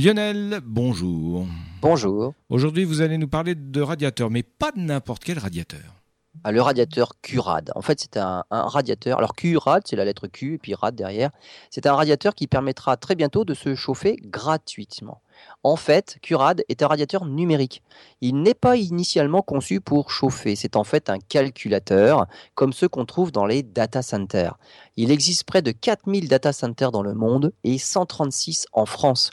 Lionel, bonjour. Bonjour. Aujourd'hui, vous allez nous parler de radiateur, mais pas de n'importe quel radiateur. Ah, le radiateur QRAD. En fait, c'est un, radiateur. Alors, QRAD, c'est la lettre Q et puis RAD derrière. C'est un radiateur qui permettra très bientôt de se chauffer gratuitement. En fait, QRAD est un radiateur numérique. Il n'est pas initialement conçu pour chauffer. C'est en fait un calculateur, comme ceux qu'on trouve dans les data centers. Il existe près de 4000 data centers dans le monde et 136 en France.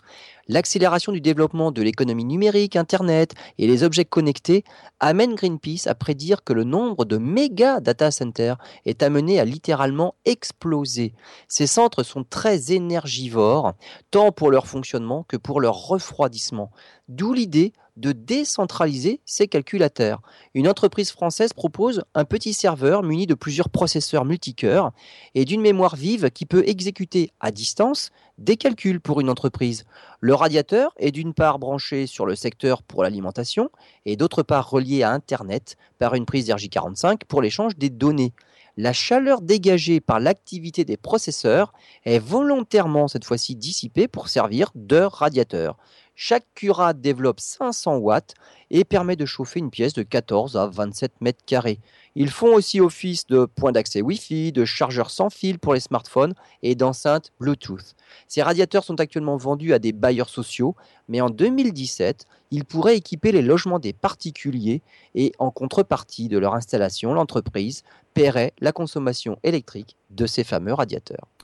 L'accélération du développement de l'économie numérique, Internet et les objets connectés amène Greenpeace à prédire que le nombre de méga data centers est amené à littéralement exploser. Ces centres sont très énergivores, tant pour leur fonctionnement que pour leur refroidissement. D'où l'idée de décentraliser ces calculateurs. Une entreprise française propose un petit serveur muni de plusieurs processeurs multicœurs et d'une mémoire vive qui peut exécuter à distance des calculs pour une entreprise. Le radiateur est d'une part branché sur le secteur pour l'alimentation et d'autre part relié à Internet par une prise RJ45 pour l'échange des données. La chaleur dégagée par l'activité des processeurs est volontairement cette fois-ci dissipée pour servir de radiateur. Chaque Cura développe 500 watts et permet de chauffer une pièce de 14 à 27 mètres carrés. Ils font aussi office de point d'accès Wi-Fi, de chargeurs sans fil pour les smartphones et d'enceintes Bluetooth. Ces radiateurs sont actuellement vendus à des bailleurs sociaux, mais en 2017, ils pourraient équiper les logements des particuliers et en contrepartie de leur installation, l'entreprise paierait la consommation électrique de ces fameux radiateurs.